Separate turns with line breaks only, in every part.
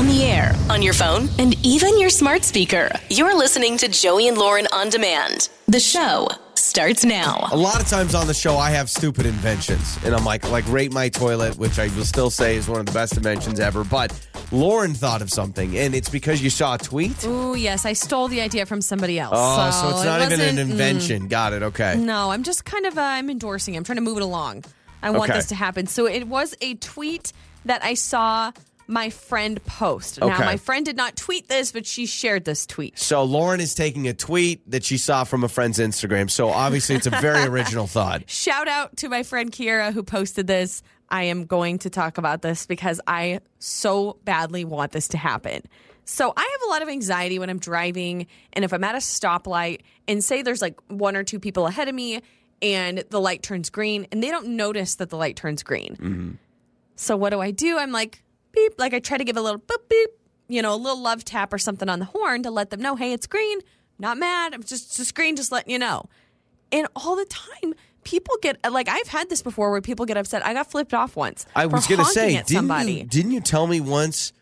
on the air, on your phone, and even your smart speaker. You're listening to Joey and Lauren on demand. The show starts now.
A lot of times on the show, I have stupid inventions, and I'm like, like rate my toilet, which I will still say is one of the best inventions ever. But Lauren thought of something, and it's because you saw a tweet.
Ooh, yes, I stole the idea from somebody else.
Oh, so, it's
it
not even an
wasn't- mm,
invention. Got it. Okay.
No, I'm just kind of uh, I'm endorsing. I'm trying to move it along. I want
Okay.
this to happen. So it was a tweet that I saw my friend post. Now
Okay.
my friend did not tweet this, but she shared this tweet.
So Lauren is taking a tweet that she saw from a friend's Instagram. So obviously, it's a very original thought.
Shout out to my friend Kira who posted this. I am going to talk about this because I so badly want this to happen. So I have a lot of anxiety when I'm driving and if I'm at a stoplight and say there's like one or two people ahead of me and the light turns green and they don't notice that the light turns green. Mm-hmm. So what do I do? I'm like beep, like I try to give a little boop beep, you know, a little love tap or something on the horn to let them know, hey, it's green. Not mad. I'm just just green, just letting you know. And all the time, people get like I've had this before where people get upset. I got flipped off once.
I was going to say, didn't
somebody.
you, didn't you tell me once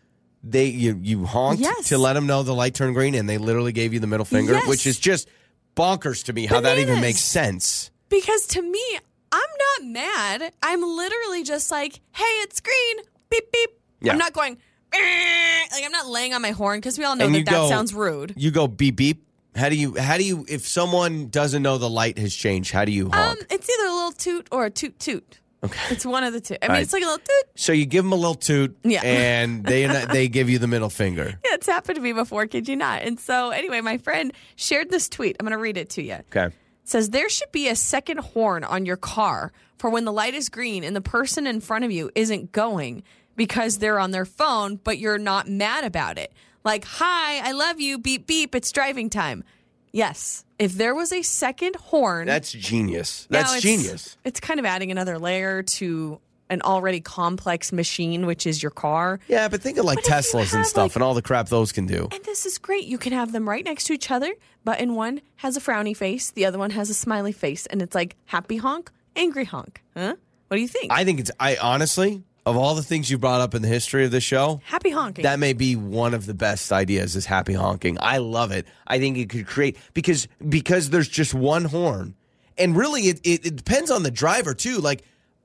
they you you honked
Yes.
to let them know the light turned green, and they literally gave you the middle finger,
Yes.
which is just bonkers to me. How that even makes sense?
Because to me, I'm not mad. I'm literally just like, hey, it's green. Beep beep.
Yeah.
I'm not going. Like I'm not laying on my horn because we all know
And
that that
go-
sounds rude.
You go beep beep. How do you how do you if someone doesn't know the light has changed? How do you
Um, it's either a little toot or a toot toot.
okay.
It's one of the two. I mean,
right.
it's like a little toot.
So you give them a little toot,
Yeah.
and they they give you the middle finger.
Yeah, it's happened to me before, kid you not. And so, anyway, my friend shared this tweet. I'm going to read it to you. It
Okay.
says, There should be a second horn on your car for when the light is green and the person in front of you isn't going because they're on their phone, but you're not mad about it. Like, hi, I love you, beep, beep, it's driving time. Yes. If there was a second horn,
That's genius. That's
it's-
genius.
It's kind of adding another layer to an already complex machine, which is your car.
Yeah, but think of like
you
Teslas and stuff
like-
and all the crap those can do.
And this is great. You can have them right next to each other, but in one has a frowny face, the other one has a smiley face, and it's like happy honk, angry honk. Huh? What do you think?
I think it's I honestly of all the things you brought up in the history of the show,
happy honking.
that may be one of the best ideas is happy honking. I love it. I think it could create because because there's just one horn. And really it, it, it depends on the driver too. Like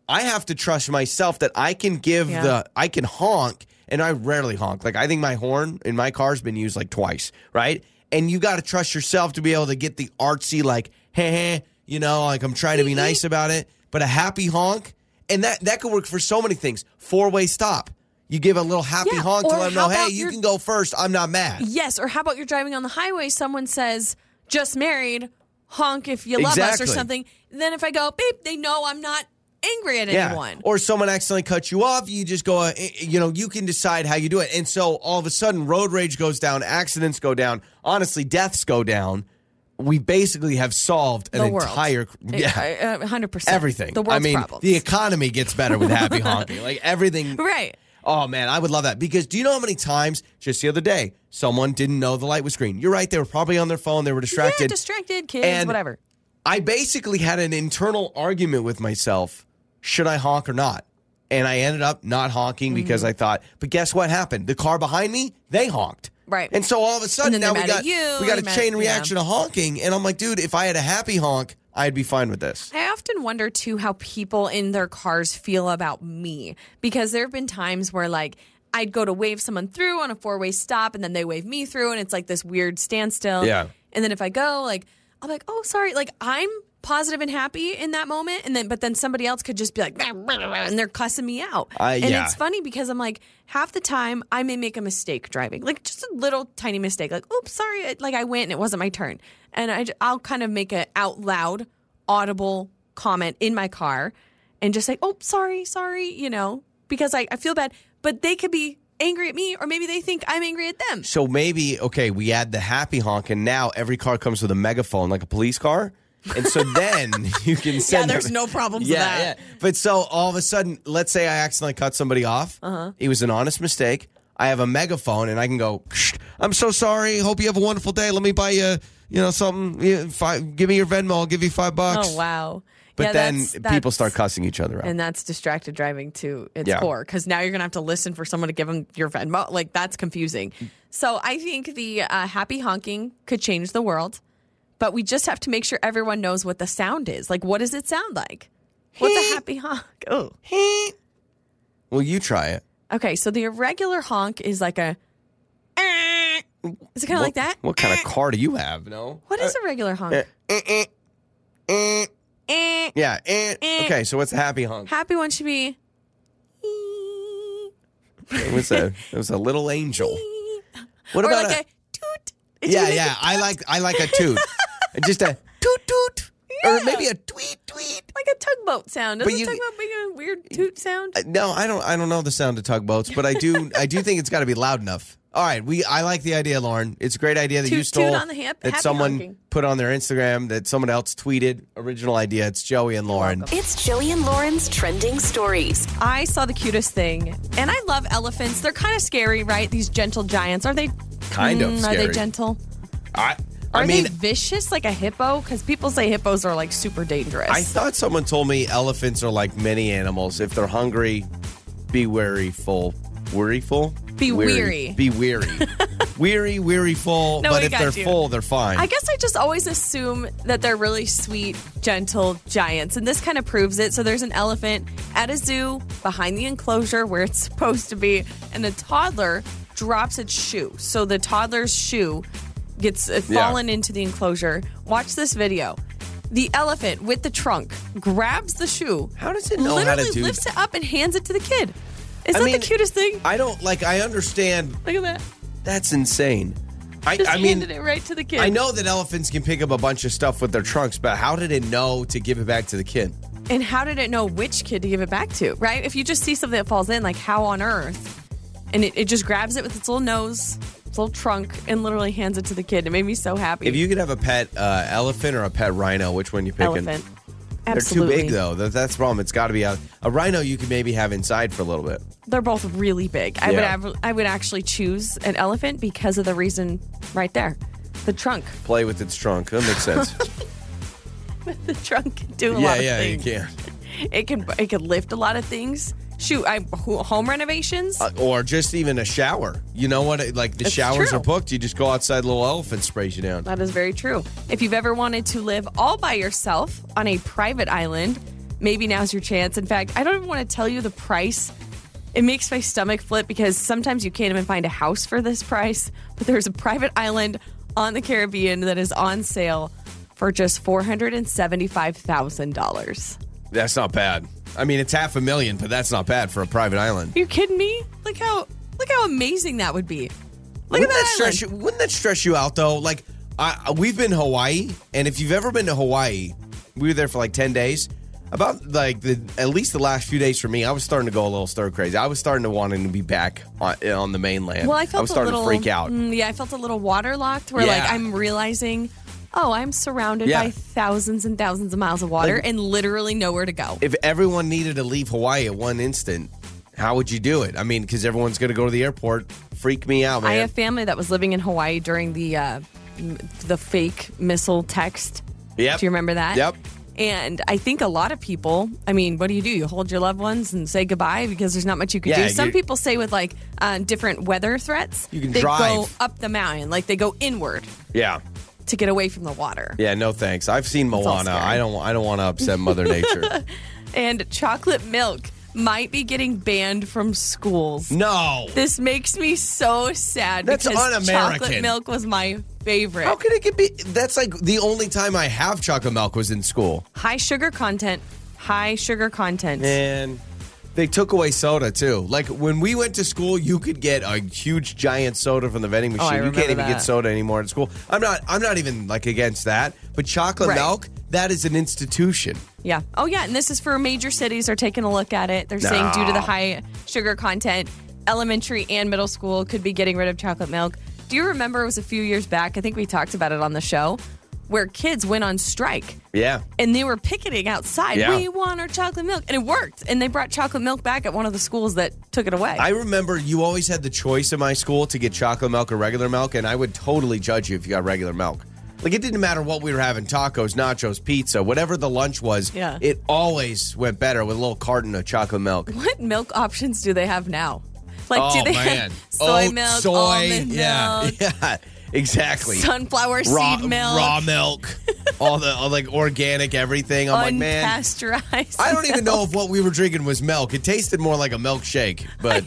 I have to trust myself that I can give
Yeah.
the I can honk and I rarely honk. Like I think my horn in my car's been used like twice, right? And you got to trust yourself to be able to get the artsy like hey, hey you know, like I'm trying to be nice about it, but a happy honk and that that could work for so many things. Four-way stop. You give a little happy
Yeah,
honk to let them know, hey, you can go first. I'm not mad.
yes, or how about you're driving on the highway, someone says, just married, honk if you love us or something. Then if I go, beep, they know I'm not angry at
Yeah.
anyone.
Or someone accidentally cuts you off, you just go, uh, eh, you know, you can decide how you do it. And so all of a sudden, road rage goes down, accidents go down, honestly, deaths go down. We basically have solved an entire, yeah,
Uh, 100%.
everything.
The world's
I mean,
problems.
the economy gets better with happy honking. Like everything.
right.
Oh man, I would love that because do you know how many times just the other day someone didn't know the light was green? You're right; they were probably on their phone, they were distracted.
Yeah, distracted, kids,
And
whatever.
I basically had an internal argument with myself: should I honk or not? And I ended up not honking because
Mm-hmm.
I thought. But guess what happened? The car behind me, they honked.
Right.
And so all of a sudden now we got
you,
we got a
they're mad-
chain
yeah.
reaction of honking, and I'm like, dude, if I had a happy honk, I'd be fine with this.
I often wonder too how people in their cars feel about me because there have been times where like I'd go to wave someone through on a four way stop and then they wave me through and it's like this weird standstill.
Yeah.
And then if I go, like, I'm like, oh, sorry. Like, I'm positive and happy in that moment. And then, but then somebody else could just be like, and they're cussing me out.
I-
and
yeah.
it's funny because I'm like, half the time I may make a mistake driving, like just a little tiny mistake, like, oops, sorry. Like, I went and it wasn't my turn. And I, I'll kind of make an out loud, audible comment in my car and just say, oh, sorry, sorry, you know, because I, I feel bad. But they could be angry at me or maybe they think I'm angry at them.
So maybe okay, we add the happy honk, and now every car comes with a megaphone, like a police car. And so then you can send.
Yeah, there's
them-
no problems with
Yeah,
that.
yeah. But so all of a sudden, let's say I accidentally cut somebody off. Uh-huh. It was an honest mistake. I have a megaphone, and I can go. "Shh, I'm so sorry. Hope you have a wonderful day. Let me buy you, you know, something. Yeah, Five, give me your Venmo. I'll give you five bucks.
Oh wow.
But
Yeah,
then
that's-
people
that's-
start cussing each other out.
And that's distracted driving to its
Yeah.
core because now you're going to have to listen for someone to give them your Venmo. Like, that's confusing. So I think the uh, happy honking could change the world, but we just have to make sure everyone knows what the sound is. Like, what does it sound like? What's a happy honk? Oh.
well, you try it.
Okay, so the irregular honk is like a. Is it kind of like that?
What kind of car do you have? No.
What is a regular honk?
Eh, eh, eh.
Eh.
Yeah. eh.
Eh.
Okay, so what's a happy honk?
Happy one should be.
It was a it was a little angel. What
or
about
like
a,
a, toot. Did
yeah yeah?
it
I like I like a toot, just a toot toot, or maybe a tweet tweet.
like a tugboat sound. Doesn't
you-
tugboat make a weird toot sound?
Uh, No, I don't. I don't know the sound of tugboats, but I do. I do think it's got to be loud enough. All right, we. I like the idea, Lauren. It's a great idea that you stole.
toot on the hip,
that someone
honking.
put on their Instagram. That someone else tweeted. Original idea. It's Joey and Lauren.
It's Joey and Lauren's trending stories.
I saw the cutest thing, and I love elephants. They're kind of scary, right? These gentle giants. Are they?
Kind of
Mm, Are they gentle?
I.
Are
I mean,
they vicious like a hippo? Because people say hippos are like super dangerous.
I thought someone told me elephants are like many animals. If they're hungry, be wary, wearyful. Worryful?
Be weary.
Be weary. weary, wearyful.
No,
but if they're
you.
full, they're fine.
I guess I just always assume that they're really sweet, gentle giants. And this kind of proves it. So there's an elephant at a zoo behind the enclosure where it's supposed to be, and a toddler drops its shoe. So the toddler's shoe gets uh,
Yeah.
fallen into the enclosure. Watch this video. The elephant with the trunk grabs the shoe.
How does it know how
literally
to do
lifts it up and hands it to the kid. Is
I
that
mean,
the cutest thing?
I don't like. I understand.
Look at that.
That's insane. I,
Just
I mean,
handed it right to the kid.
I know that elephants can pick up a bunch of stuff with their trunks, but how did it know to give it back to the kid?
And how did it know which kid to give it back to, right? If you just see something that falls in, like how on earth? And it, it just grabs it with its little nose, little trunk, and literally hands it to the kid. It made me so happy.
If you could have a pet uh, elephant or a pet rhino, which one you picking?
Elephant.
They're too big though. That, that's the problem. It's got to be a, a rhino. You can maybe have inside for a little bit.
They're both really big. I
Yeah.
would av- I would actually choose an elephant because of the reason right there. The trunk.
Play with its trunk. That makes sense.
The trunk can do a
yeah,
lot of
yeah, you
things.
can.
It can it can lift a lot of things. Shoot, I home renovations.
Uh, or just even a shower. You know what? Like the showers
true.
are booked. You just go outside. Little elephant sprays you down.
That is very true. If you've ever wanted to live all by yourself on a private island, maybe now's your chance. In fact, I don't even want to tell you the price. It makes my stomach flip because sometimes you can't even find a house for this price. But there's a private island on the Caribbean that is on sale for just $475,000.
That's not bad. I mean, it's half a million, but that's not bad for a private island.
Are you kidding me? Look how look how amazing that would be. Look
wouldn't
at that,
stress you? Wouldn't that stress you out though? Like, I, we've been to Hawaii, and if you've ever been to Hawaii, we were there for like ten days. About like the at least the last few days for me, I was starting to go a little stir crazy. I was starting to wanting to be back on, on the mainland.
Well, I felt
I
was
starting
little
to freak out.
mm, yeah, I felt a little waterlocked. Where like I'm realizing, oh, I'm surrounded
Yeah.
by thousands and thousands of miles of water and literally nowhere to go.
If everyone needed to leave Hawaii at one instant, how would you do it? I mean, because everyone's going to go to the airport. Freak me out, man.
I have family that was living in Hawaii during the uh, m- the fake missile text.
Yep.
Do you remember that?
Yep.
And I think a lot of people, I mean, what do you do? You hold your loved ones and say goodbye because there's not much you can
Yeah,
do. Some
you-
people say with like uh, different weather threats,
You can
they go
drive.
up the mountain, like they go inward
yeah.
To get away from the water.
Yeah, no thanks. I've seen Moana.
scary.
I don't. I don't want to upset Mother Nature.
And chocolate milk might be getting banned from schools.
no.
This makes me so sad
That's
because
un-American.
chocolate milk was my favorite.
How can it get be? That's like the only time I have chocolate milk was in school.
High sugar content. High sugar content.
And they took away soda too. Like when we went to school, you could get a huge giant soda from the vending
Oh, I
machine. you can't even get soda anymore at school. I'm not. I'm not even like against that. But chocolate
Right.
milk, that is an institution.
Yeah. Oh, yeah. And this is for major cities are taking a look at it. They're saying due to the high sugar content, elementary and middle school could be getting rid of chocolate milk. Do you remember it was a few years back? I think we talked about it on the show where kids went on strike
Yeah.
and they were picketing outside.
Yeah.
We want our chocolate milk. And it worked. And they brought chocolate milk back at one of the schools that took it away.
I remember you always had the choice in my school to get chocolate milk or regular milk, and I would totally judge you if you got regular milk. Like it didn't matter what we were having tacos, nachos, pizza, whatever the lunch was.
Yeah.
It always went better with a little carton of chocolate milk.
What milk options do they have now? Like,
oh,
do they
man.
have soy
Oat,
milk,
soy.
almond
yeah.
milk,
Yeah. Exactly.
sunflower
raw,
seed milk,
raw milk, all the all like organic everything. I'm like, man,
unpasteurized?
I don't even know if what we were drinking was milk. It tasted more like a milkshake, but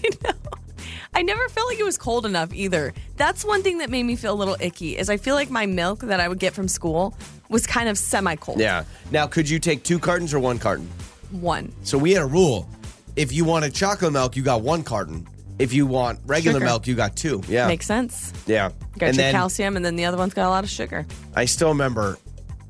I never felt like it was cold enough either. That's one thing that made me feel a little icky. Is I feel like my milk that I would get from school was kind of semi cold.
yeah. Now, could you take two cartons or one carton?
One.
So we had a rule: if you wanted chocolate milk, you got one carton. If you want regular
Sugar.
milk, you got two. Yeah,
Makes sense.
yeah.
Got
and
your
then
calcium, and then the other one's got a lot of sugar.
I still remember.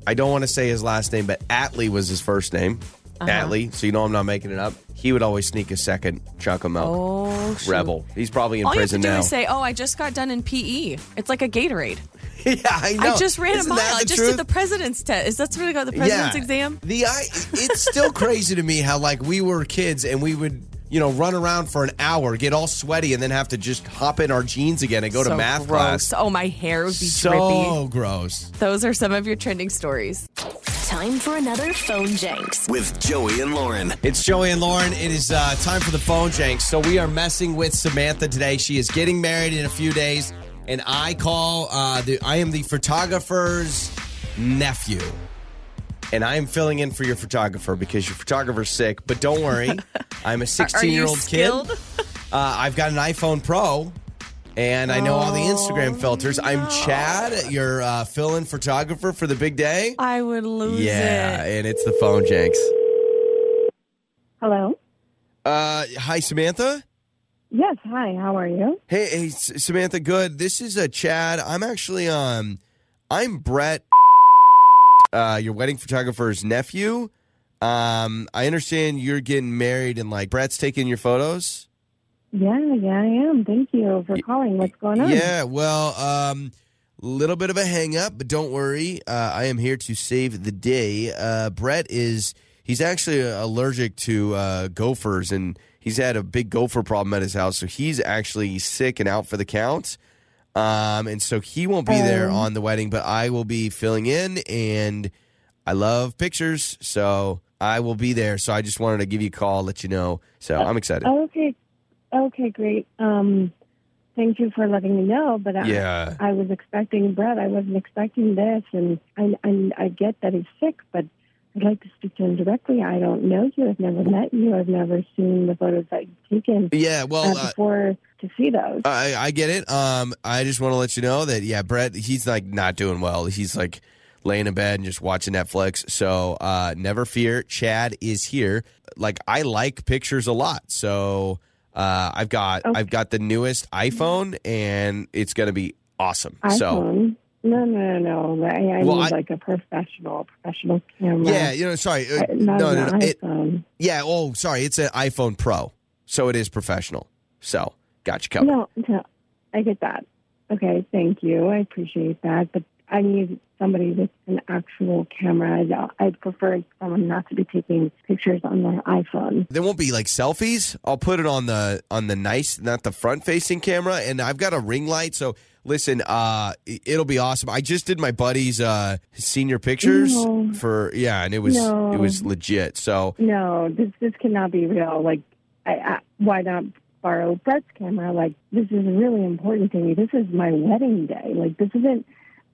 I don't want to say his last name, but Atley was his first name.
Uh-huh.
Atley. So you know I'm not making it up. He would always sneak a second chunk of milk.
Oh, shoot.
Rebel. He's probably in
All you have to
prison
do
now.
is say, "Oh, I just got done in PE." It's like a Gatorade.
yeah, I know.
I just ran
Isn't
a
that
mile. I just
truth?
did the president's test. Is that what I got? The president's exam?
The I, it's still crazy to me how like we were kids and we would you know run around for an hour, get all sweaty, and then have to just hop in our jeans again and go to math
gross.
class.
Oh, my hair would be
So
drippy.
gross.
Those are some of your trending stories.
Time for another phone Jenks.
with Joey and Lauren.
It's Joey and Lauren. It is uh, time for the phone jank. So we are messing with Samantha today. She is getting married in a few days, and I call. Uh, the, I am the photographer's nephew, and I am filling in for your photographer because your photographer's sick. But don't worry, I'm a 16 year old kid. Uh, I've got an iPhone Pro. And I know all the Instagram filters. I'm Chad, your uh, fill-in photographer for the big day.
I would lose
Yeah,
it.
and it's the phone Jenks.
Hello.
Uh, hi, Samantha.
Yes. Hi. How are you?
Hey, hey, S- Samantha. Good. This is a Chad. I'm actually um, I'm Brett, uh, your wedding photographer's nephew. Um, I understand you're getting married and like Brett's taking your photos.
Yeah. Yeah. I am. Thank you for calling. What's going on?
Yeah. Well, um, little bit of a hang up, but don't worry. Uh, I am here to save the day. Uh, Brett is he's actually allergic to uh, gophers and he's had a big gopher problem at his house, so he's actually sick and out for the count. Um, and so he won't be there
Oh.
on the wedding, but I will be filling in and I love pictures, so I will be there. So I just wanted to give you a call, let you know. So I'm excited.
Okay. Okay. Great. Um, thank you for letting me know. But I,
Yeah.
I was expecting Brett. I wasn't expecting this, and I, I, I get that he's sick, but I'd like to speak to him directly. I don't know you. I've never met you. I've never seen the photos that you've taken
Yeah, well,
uh,
uh,
before to see those.
I, I get it. Um, I just want to let you know that yeah, Brett, he's like not doing well. He's like laying in bed and just watching Netflix. So uh, never fear, Chad is here. Like I like pictures a lot, so uh, I've got
Okay.
I've got the newest iPhone, and it's gonna be awesome. So
iPhone. No, no, no, no. I, I
Well,
need
I-
like a professional, professional camera.
yeah, you know, sorry, uh,
not
no,
an
no, no, it, yeah. Oh, sorry, it's an iPhone Pro, so it is professional. So got you covered.
No, no, I get that. Okay, thank you. I appreciate that. But I need somebody with an actual camera. I'd, I'd prefer someone not to be taking pictures on their iPhone.
There won't be like selfies. I'll put it on the on the nice, not the front facing camera, and I've got a ring light. So listen, uh, it- it'll be awesome. I just did my buddy's uh senior pictures
No.
for yeah, and it was
No.
it was legit. So
No, this this cannot be real. Like, I, I, why not borrow Brett's camera? Like, this is really important to me. This is my wedding day. Like, this isn't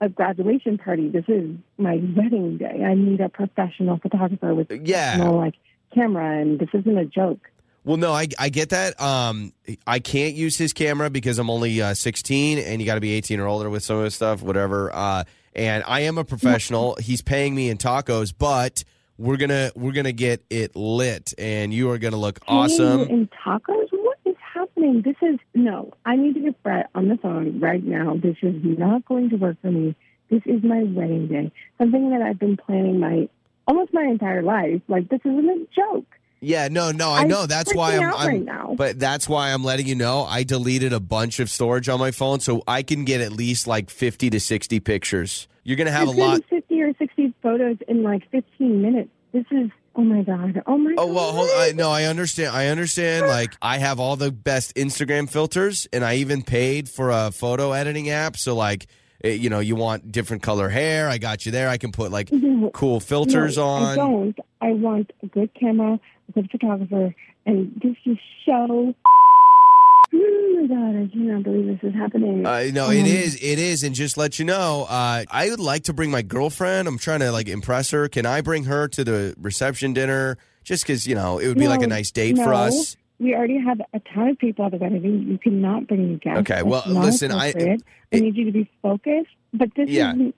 a graduation party. This is my wedding day. I need a professional photographer with
Yeah.
professional, like camera, and this isn't a joke.
Well, no, I I get that. Um, I can't use his camera because I'm only uh, 16, and you got to be 18 or older with some of his stuff, whatever. Uh, and I am a professional. He's paying me in tacos, but. We're gonna we're gonna get it lit, and you are gonna look awesome.
In tacos? What is happening? This is no. I need to get Brett on the phone right now. This is not going to work for me. This is my wedding day. Something that I've been planning my almost my entire life. Like this isn't a joke.
Yeah, no, no, I
I'm
know. That's why I'm, I'm
right now.
but that's why I'm letting you know. I deleted a bunch of storage on my phone, so I can get at least like 50 to 60 pictures. You're gonna have
You're
a lot.
fifty or sixty photos in like fifteen minutes. This is oh my god. Oh my.
Oh well, hold I no, I understand. I understand. Like I have all the best Instagram filters, and I even paid for a photo editing app. So like, eh, you know, you want different color hair. I got you there. I can put like cool filters
no, I
on.
don't. I want a good camera, a photographer, and just to show. Oh my god! I cannot believe this is happening.
Uh, no, it
Um,
is. It is. And just let you know, uh, I would like to bring my girlfriend. I'm trying to like impress her. Can I bring her to the reception dinner? Just because you know it would be like a nice date for
no.
us.
We already have a ton of people at the wedding. You cannot bring any guests.
Okay, well,
That's not
listen, I-
appropriate. I
it-
need you to be focused. But this
Yeah.
is.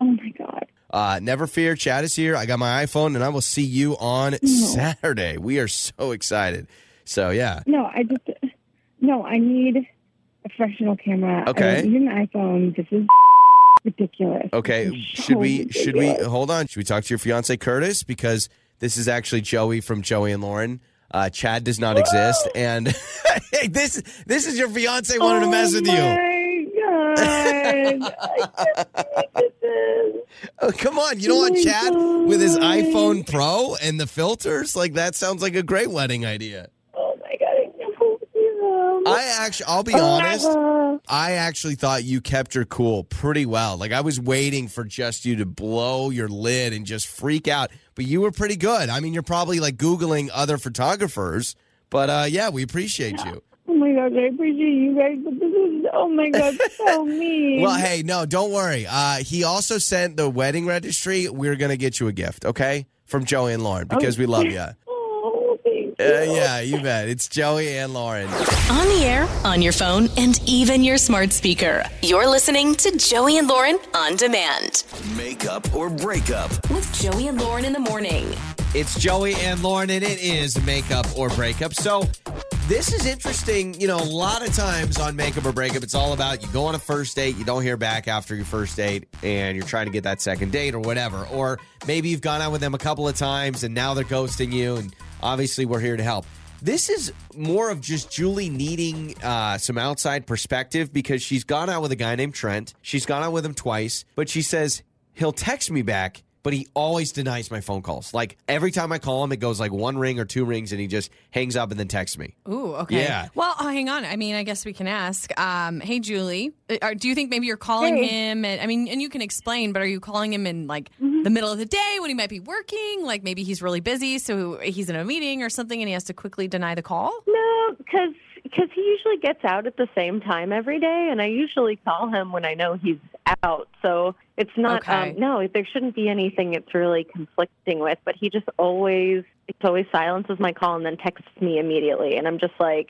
Oh my god!
Uh, never fear, Chad is here. I got my iPhone, and I will see you on Saturday. We are so excited. So yeah,
No, I just. No, I need a professional camera.
Okay.
I need an iPhone. This is ridiculous.
okay. Should we? Should we? Hold on. Should we talk to your fiance Curtis because this is actually Joey from Joey and Lauren. Uh, Chad does not exist, and hey, this this is your fiance wanted to mess with you.
Oh my god! I can't believe this.
Oh, come on. You don't want
Oh
Chad with his iPhone Pro and the filters? Like, that sounds like a great wedding idea.
Oh my god! I can't believe
I actually, I'll be honest, I actually thought you kept your cool pretty well. Like, I was waiting for just you to blow your lid and just freak out. But you were pretty good. I mean, you're probably like Googling other photographers. But uh, yeah, we appreciate you.
My god! I appreciate you guys, but this is oh my god, so mean.
Well, hey, no, don't worry. Uh, he also sent the wedding registry. We're going to get you a gift, okay? From Joey and Lauren because we love you. Uh, yeah, you bet. It's Joey and Lauren.
On the air, on your phone, and even your smart speaker. You're listening to Joey and Lauren on demand
Makeup or breakup.
with Joey and Lauren in the morning.
It's Joey and Lauren, and it is makeup or breakup. So, this is interesting. You know, a lot of times on makeup or breakup, it's all about you go on a first date, you don't hear back after your first date, and you're trying to get that second date or whatever. Or maybe you've gone out with them a couple of times and now they're ghosting you, and obviously we're here to help. This is more of just Julie needing uh, some outside perspective because she's gone out with a guy named Trent. She's gone out with him twice, but she says he'll text me back but he always denies my phone calls. Like every time I call him, it goes like one ring or two rings, and he just hangs up and then texts me.
Ooh, okay.
Yeah.
Well, oh, hang on. I mean, I guess we can ask. Um, hey, Julie, uh, are- do you think maybe you're calling
Hey.
him? And I mean, and you can explain, but are you calling him in like
Mm-hmm.
the middle of the day when he might be working? Like maybe he's really busy, so he's in a meeting or something, and he has to quickly deny the call.
No, because he usually gets out at the same time every day, and I usually call him when I know he's out. So it's not.
Okay.
Um, no, there shouldn't be anything it's really conflicting with. But he just always, he always silences my call and then texts me immediately, and I'm just like.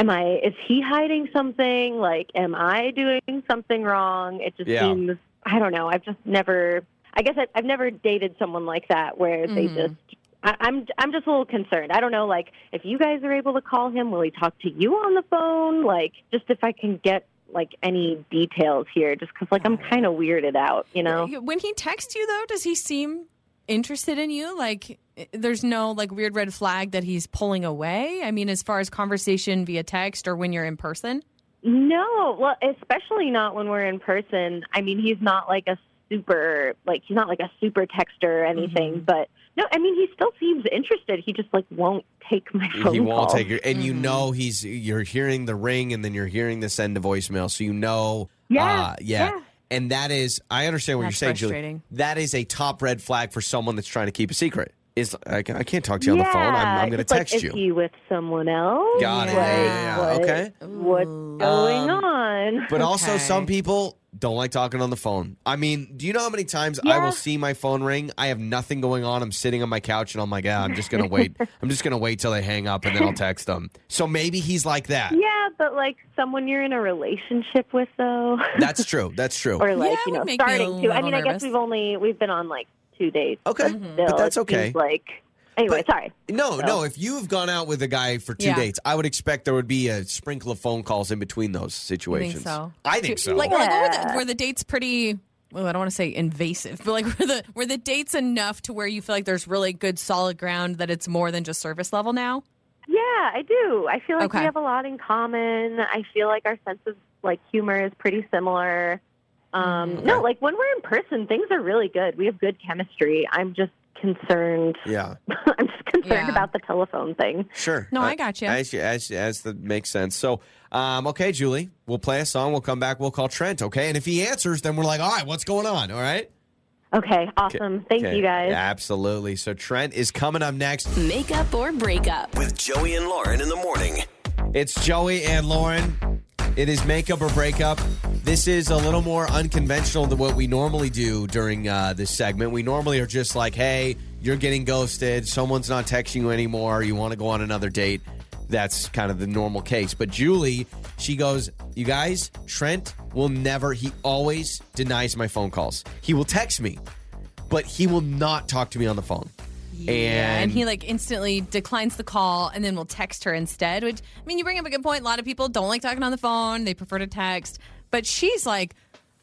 Am I? Is he hiding something? Like, am I doing something wrong? It just
Yeah.
seems. I don't know. I've just never. I guess I, I've never dated someone like that where they
Mhm.
just I, I'm I'm just a little concerned. I don't know, like if you guys are able to call him, will he talk to you on the phone? Like, just if I can get like any details here, just because like I'm kind of weirded out, you know.
When he texts you, though, does he seem interested in you? Like, there's no like weird red flag that he's pulling away. I mean, as far as conversation via text or when you're in person.
No, well, especially not when we're in person. I mean, he's not like a super like he's not like a super texter or anything,
Mhm.
but no, I mean, he still seems interested. He just like won't take my phone
he won't
call.
take your, and you
Mhm.
know he's you're hearing the ring, and then you're hearing the send to voicemail, so you know,
Yeah,
uh, yeah.
yeah.
And that is, I understand what
That's
you're saying, Julie. That is a top red flag for someone that's trying to keep a secret. Is I, I can't talk to you on the phone. I'm, I'm going to
it's like,
text
is
you.
he with someone else?
Got it.
Like,
Yeah, yeah, yeah.
what-
Okay.
What's going
Um,
on?
But also,
Okay.
some people don't like talking on the phone. I mean, do you know how many times I will see my phone ring? I have nothing going on. I'm sitting on my couch and I'm like, yeah, I'm just gonna wait. I'm just gonna wait till they hang up and then I'll text them. So maybe he's like that.
Yeah, but like someone you're in a relationship with, though,
That's true. That's true.
or like
Yeah,
you know,
would make me a
starting to. I
little
mean, I guess we've only we've been on like two dates.
Okay,
Still,
but that's okay.
Like anyway,
But-
sorry.
No,
So-
no. If you have gone out with a guy for two
Yeah.
dates, I would expect there would be a sprinkle of phone calls in between those
You
situations.
think so?
I think so.
Like, like were, the, were the dates pretty? Well, I don't want to say invasive, but like were the were the dates enough to where you feel like there's really good solid ground that it's more than just service level now?
Yeah, I do. I feel like
Okay.
we have a lot in common. I feel like our sense of like humor is pretty similar. Um,
Mm,
No, like when we're in person, things are really good. We have good chemistry. I'm just concerned.
Yeah.
I'm just concerned
Yeah.
about the telephone thing.
Sure.
No, I got you.
As, as, as that makes sense. So, um, okay, Julie, we'll play a song. We'll come back. We'll call Trent. Okay. And if he answers, then we're like, all right, what's going on? All right.
Okay, awesome. Thank
Okay.
you guys.
Absolutely. So Trent is coming up next.
Makeup or breakup.
With Joey and Lauren in the morning.
It's Joey and Lauren. It is makeup or breakup. This is a little more unconventional than what we normally do during uh, this segment. We normally are just like, hey, you're getting ghosted. Someone's not texting you anymore. You want to go on another date. That's kind of the normal case. But Julie, she goes, You guys, Trent will never, he always denies my phone calls. He will text me, but he will not talk to me on the phone.
Yeah,
And,
and he like instantly declines the call and then will text her instead. Which I mean, you bring up a good point. A lot of people don't like talking on the phone; they prefer to text. But she's like,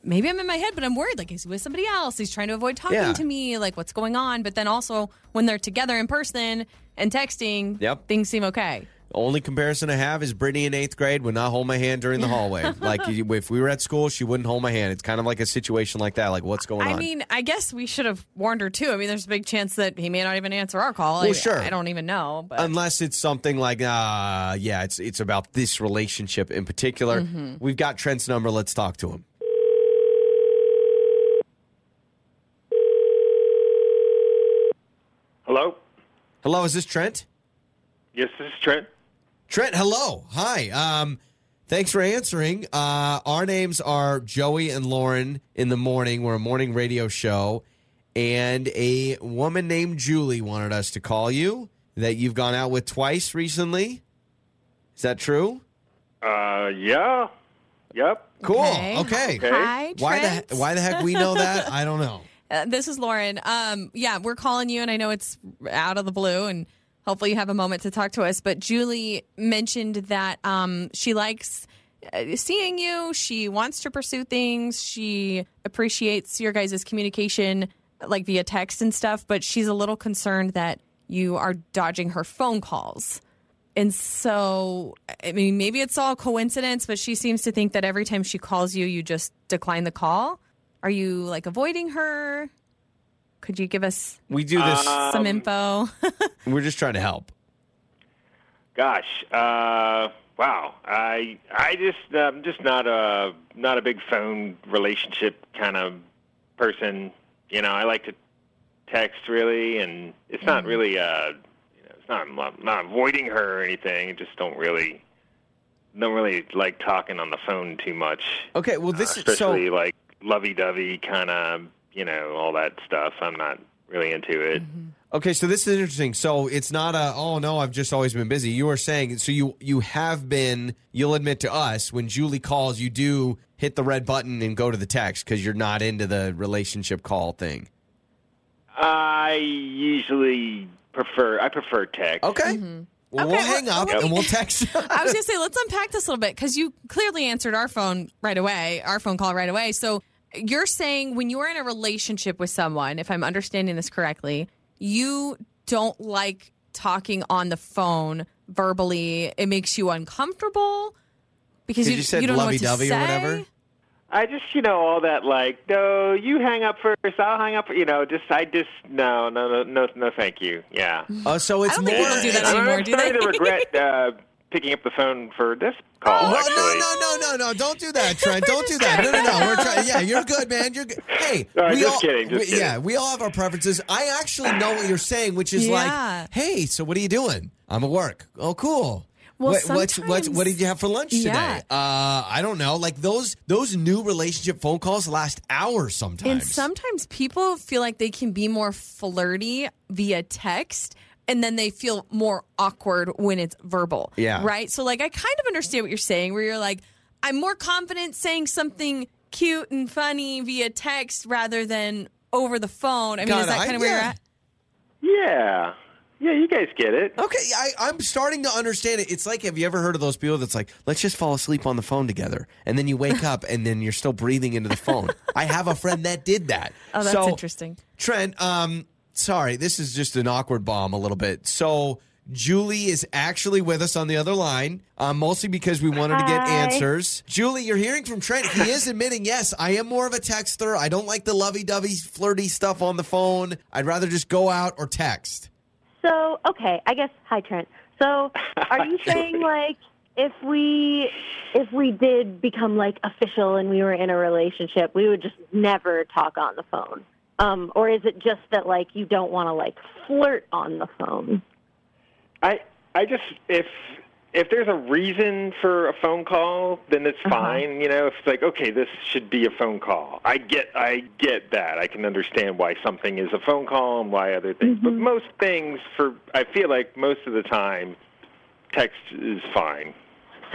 maybe I'm in my head, but I'm worried. Like, is he with somebody else? He's trying to avoid talking
Yeah.
to me. Like, what's going on? But then also when they're together in person and texting,
Yep.
things seem okay.
Only comparison I have is Brittany in eighth grade would not hold my hand during the hallway. like if we were at school, she wouldn't hold my hand. It's kind of like a situation like that. Like what's going
I
on?
I mean, I guess we should have warned her too. I mean, there's a big chance that he may not even answer our call.
Well,
I,
sure.
I don't even know. But
Unless it's something like, uh, yeah, it's it's about this relationship in particular.
Mm-hmm.
We've got Trent's number. Let's talk to him.
Hello?
Hello, is this Trent?
Yes, this is Trent.
Trent, hello. Hi. Um, thanks for answering. Uh, our names are Joey and Lauren in the morning. We're a morning radio show. And a woman named Julie wanted us to call you that you've gone out with twice recently. Is that true?
Uh, yeah. Yep.
Cool.
Okay.
Okay.
Hi,
Why
Trent.
the why the heck we know that? I don't know.
Uh, this is Lauren. Um, yeah, we're calling you, and I know it's out of the blue, and hopefully you have a moment to talk to us. But Julie mentioned that um, she likes uh, seeing you. She wants to pursue things. She appreciates your guys' communication, like via text and stuff. But she's a little concerned that you are dodging her phone calls. And so, I mean, maybe it's all coincidence, but she seems to think that every time she calls you, you just decline the call. Are you like avoiding her? Could you give us
We do this.
some info?
we're just trying to help.
Gosh. Uh, wow. I I just I'm just not a not a big phone relationship kind of person. You know, I like to text really, and it's not really uh, you know, it's not I'm not, not avoiding her or anything. I just don't really don't really like talking on the phone too much.
Okay. Well, this
Uh,
is so.
especially like lovey-dovey kind of you know all that stuff. I'm not really into it. Mm-hmm.
Okay, so this is interesting. So it's not a oh no, I've just always been busy. You were saying so you you have been. You'll admit to us when Julie calls, you do hit the red button and go to the text because you're not into the relationship call thing.
I usually prefer I prefer text.
Okay. Mm-hmm. Well,
we'll
hang up
let
and we'll text.
I was going to say, let's unpack this a little bit because you clearly answered our phone right away, our phone call right away. So you're saying when you're in a relationship with someone, if I'm understanding this correctly, you don't like talking on the phone verbally. It makes you uncomfortable because you,
you said
you don't know what to
lovey-dovey or
say.
whatever?
I just you know all that like no you hang up first I'll hang up you know just I just no no no no no thank you yeah.
Oh, so it's
don't
more.
think people do that anymore,
I'm
do
starting
they?
to regret uh, picking up the phone for this call.
No,
actually.
no, no, no, no, no! Don't do that, Trent. Don't do that. No, no, no. We're trying. Yeah, you're good, man. You're good. Hey,
All right,
we
just
all,
kidding, just
we-
kidding.
yeah, we all have our preferences. I actually know what you're saying, which is
Yeah.
like, hey, so what are you doing? I'm at work. Oh, cool.
Well,
what, what's, what's,
sometimes-
what did you have for lunch today?
Yeah.
Uh, I don't know. Like those those new relationship phone calls last hours sometimes.
And sometimes people feel like they can be more flirty via text and then they feel more awkward when it's verbal.
Yeah.
Right? So like I kind of understand what you're saying where you're like I'm more confident saying something cute and funny via text rather than over the phone. I mean, is
Kinda,
that
I-
kind of where you're at?
Yeah yeah you guys get it.
Okay, I, I'm starting to understand it. It's like, have you ever heard of those people that's like, let's just fall asleep on the phone together, and then you wake up and then you're still breathing into the phone. I have a friend that did that.
Oh, that's
So,
interesting.
Trent, um, sorry, this is just an awkward bomb a little bit. So Julie is actually with us on the other line, uh, mostly because we wanted to get answers. Julie, you're hearing from Trent. He is admitting, yes, I am more of a texter. I don't like the lovey dovey, flirty stuff on the phone. I'd rather just go out or text.
So, okay, I guess hi Trent. So, are you saying like if we if we did become like official and we were in a relationship, we would just never talk on the phone? Um, or is it just that like you don't want to like flirt on the phone?
I I just if if there's a reason for a phone call, then it's fine. You know, if it's like okay, this should be a phone call. I get I get that. I can understand why something is a phone call and why other things. But most things for I feel like most of the time, text is fine.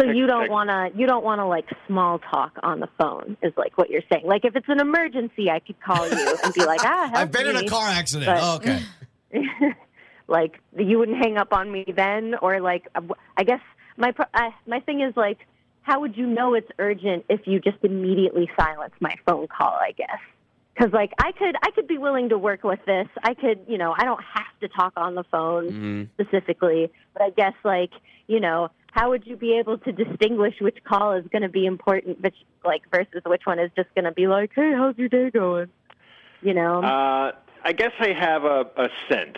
So you don't want to you don't want to like small talk on the phone is like what you're saying. Like if it's an emergency, I could call you and be like, ah, help
I've been in a car accident.
But-
Oh, okay.
like you wouldn't hang up on me then or like uh, i guess my pro- uh, my thing is like how would you know it's urgent if you just immediately silence my phone call i guess because like i could i could be willing to work with this i could you know i don't have to talk on the phone specifically but i guess like you know how would you be able to distinguish which call is going to be important which like versus which one is just going to be like hey how's your day going you know
Uh, I guess I have a, a sense.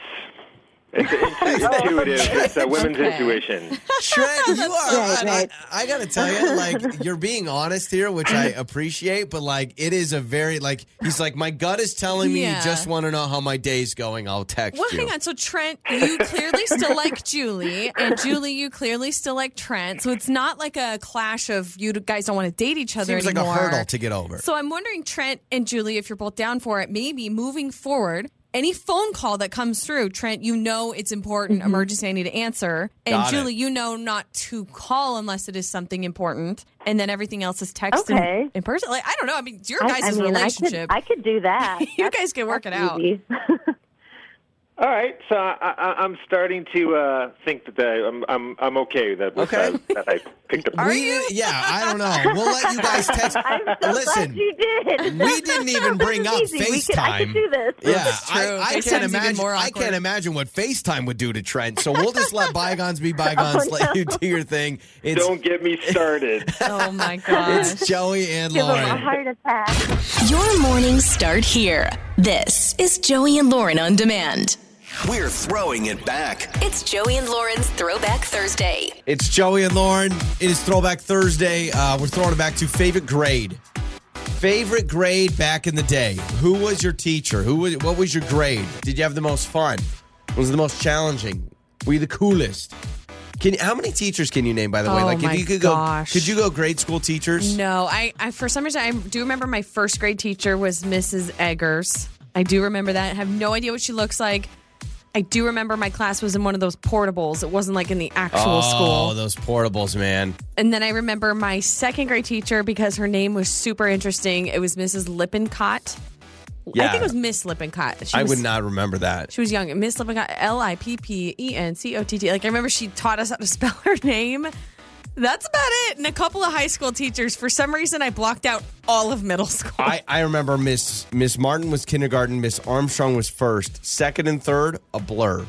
It's, it's intuitive. It's a women's
Okay.
intuition.
Trent, you are.
Right,
I,
right.
I, I got to tell you, like, you're being honest here, which I appreciate, but, like, it is a very, like, he's like, my gut is telling me
Yeah.
you just want to know how my day's going. I'll text
Well,
you.
Well, hang on. So Trent, you clearly still like Julie, and Julie, you clearly still like Trent. So it's not like a clash of you guys don't want to date each other
Seems like a hurdle to get over.
So I'm wondering, Trent and Julie, if you're both down for it, maybe moving forward, any phone call that comes through, Trent, you know it's important, mm-hmm. emergency, I need to answer. And
Got it.
Julie, you know not to call unless it is something important. And then everything else is text
Okay.
and in person. Like, I don't know. I mean, your guys'
I mean,
relationship.
I could, I could do that.
You
That's-
guys can work it out.
easy.
All right, so I, I, I'm starting to uh, think that I, I'm, I'm I'm okay that
Okay.
uh, that I picked up.
Are
we
you?
Yeah, I don't know. We'll let you guys text.
I'm so
Listen,
glad you did.
we didn't even bring up
easy. We could, I could
FaceTime.
do this.
Yeah,
That's
I,
true.
I
FaceTime's
can't imagine.
more
I can't imagine what FaceTime would do to Trent. So we'll just let bygones be bygones.
Oh,
Let you do your thing. It's
Don't get me started.
Oh my god.
it's Joey and
Give him a
Lauren.
heart attack.
Your mornings start here. This is Joey and Lauren on demand.
We're throwing it back.
It's Joey and Lauren's Throwback Thursday.
It's Joey and Lauren. It is Throwback Thursday. Uh, we're throwing it back to favorite grade. Favorite grade back in the day. Who was your teacher? Who was? What was your grade? Did you have the most fun? Was it the most challenging? Were you the coolest? Can how many teachers can you name? By the way,
Oh
like
my
if you could
gosh.
go, could you go grade school teachers?
No, I, I for some reason I do remember my first grade teacher was Mrs. Eggers. I do remember that. I have no idea what she looks like. I do remember my class was in one of those portables. It wasn't like in the actual
Oh,
school.
Oh, those portables, man.
And then I remember my second grade teacher because her name was super interesting. It was Mrs. Lippincott. I think it was Miss Lippincott. She
I
was,
would not remember that.
She was young. Miss Lippincott, L I P P E N C O T T. Like I remember she taught us how to spell her name. That's about it. And a couple of high school teachers. For some reason, I blocked out all of middle school.
I, I remember Miss Miss Martin was kindergarten, Miss Armstrong was first, second and third a blur,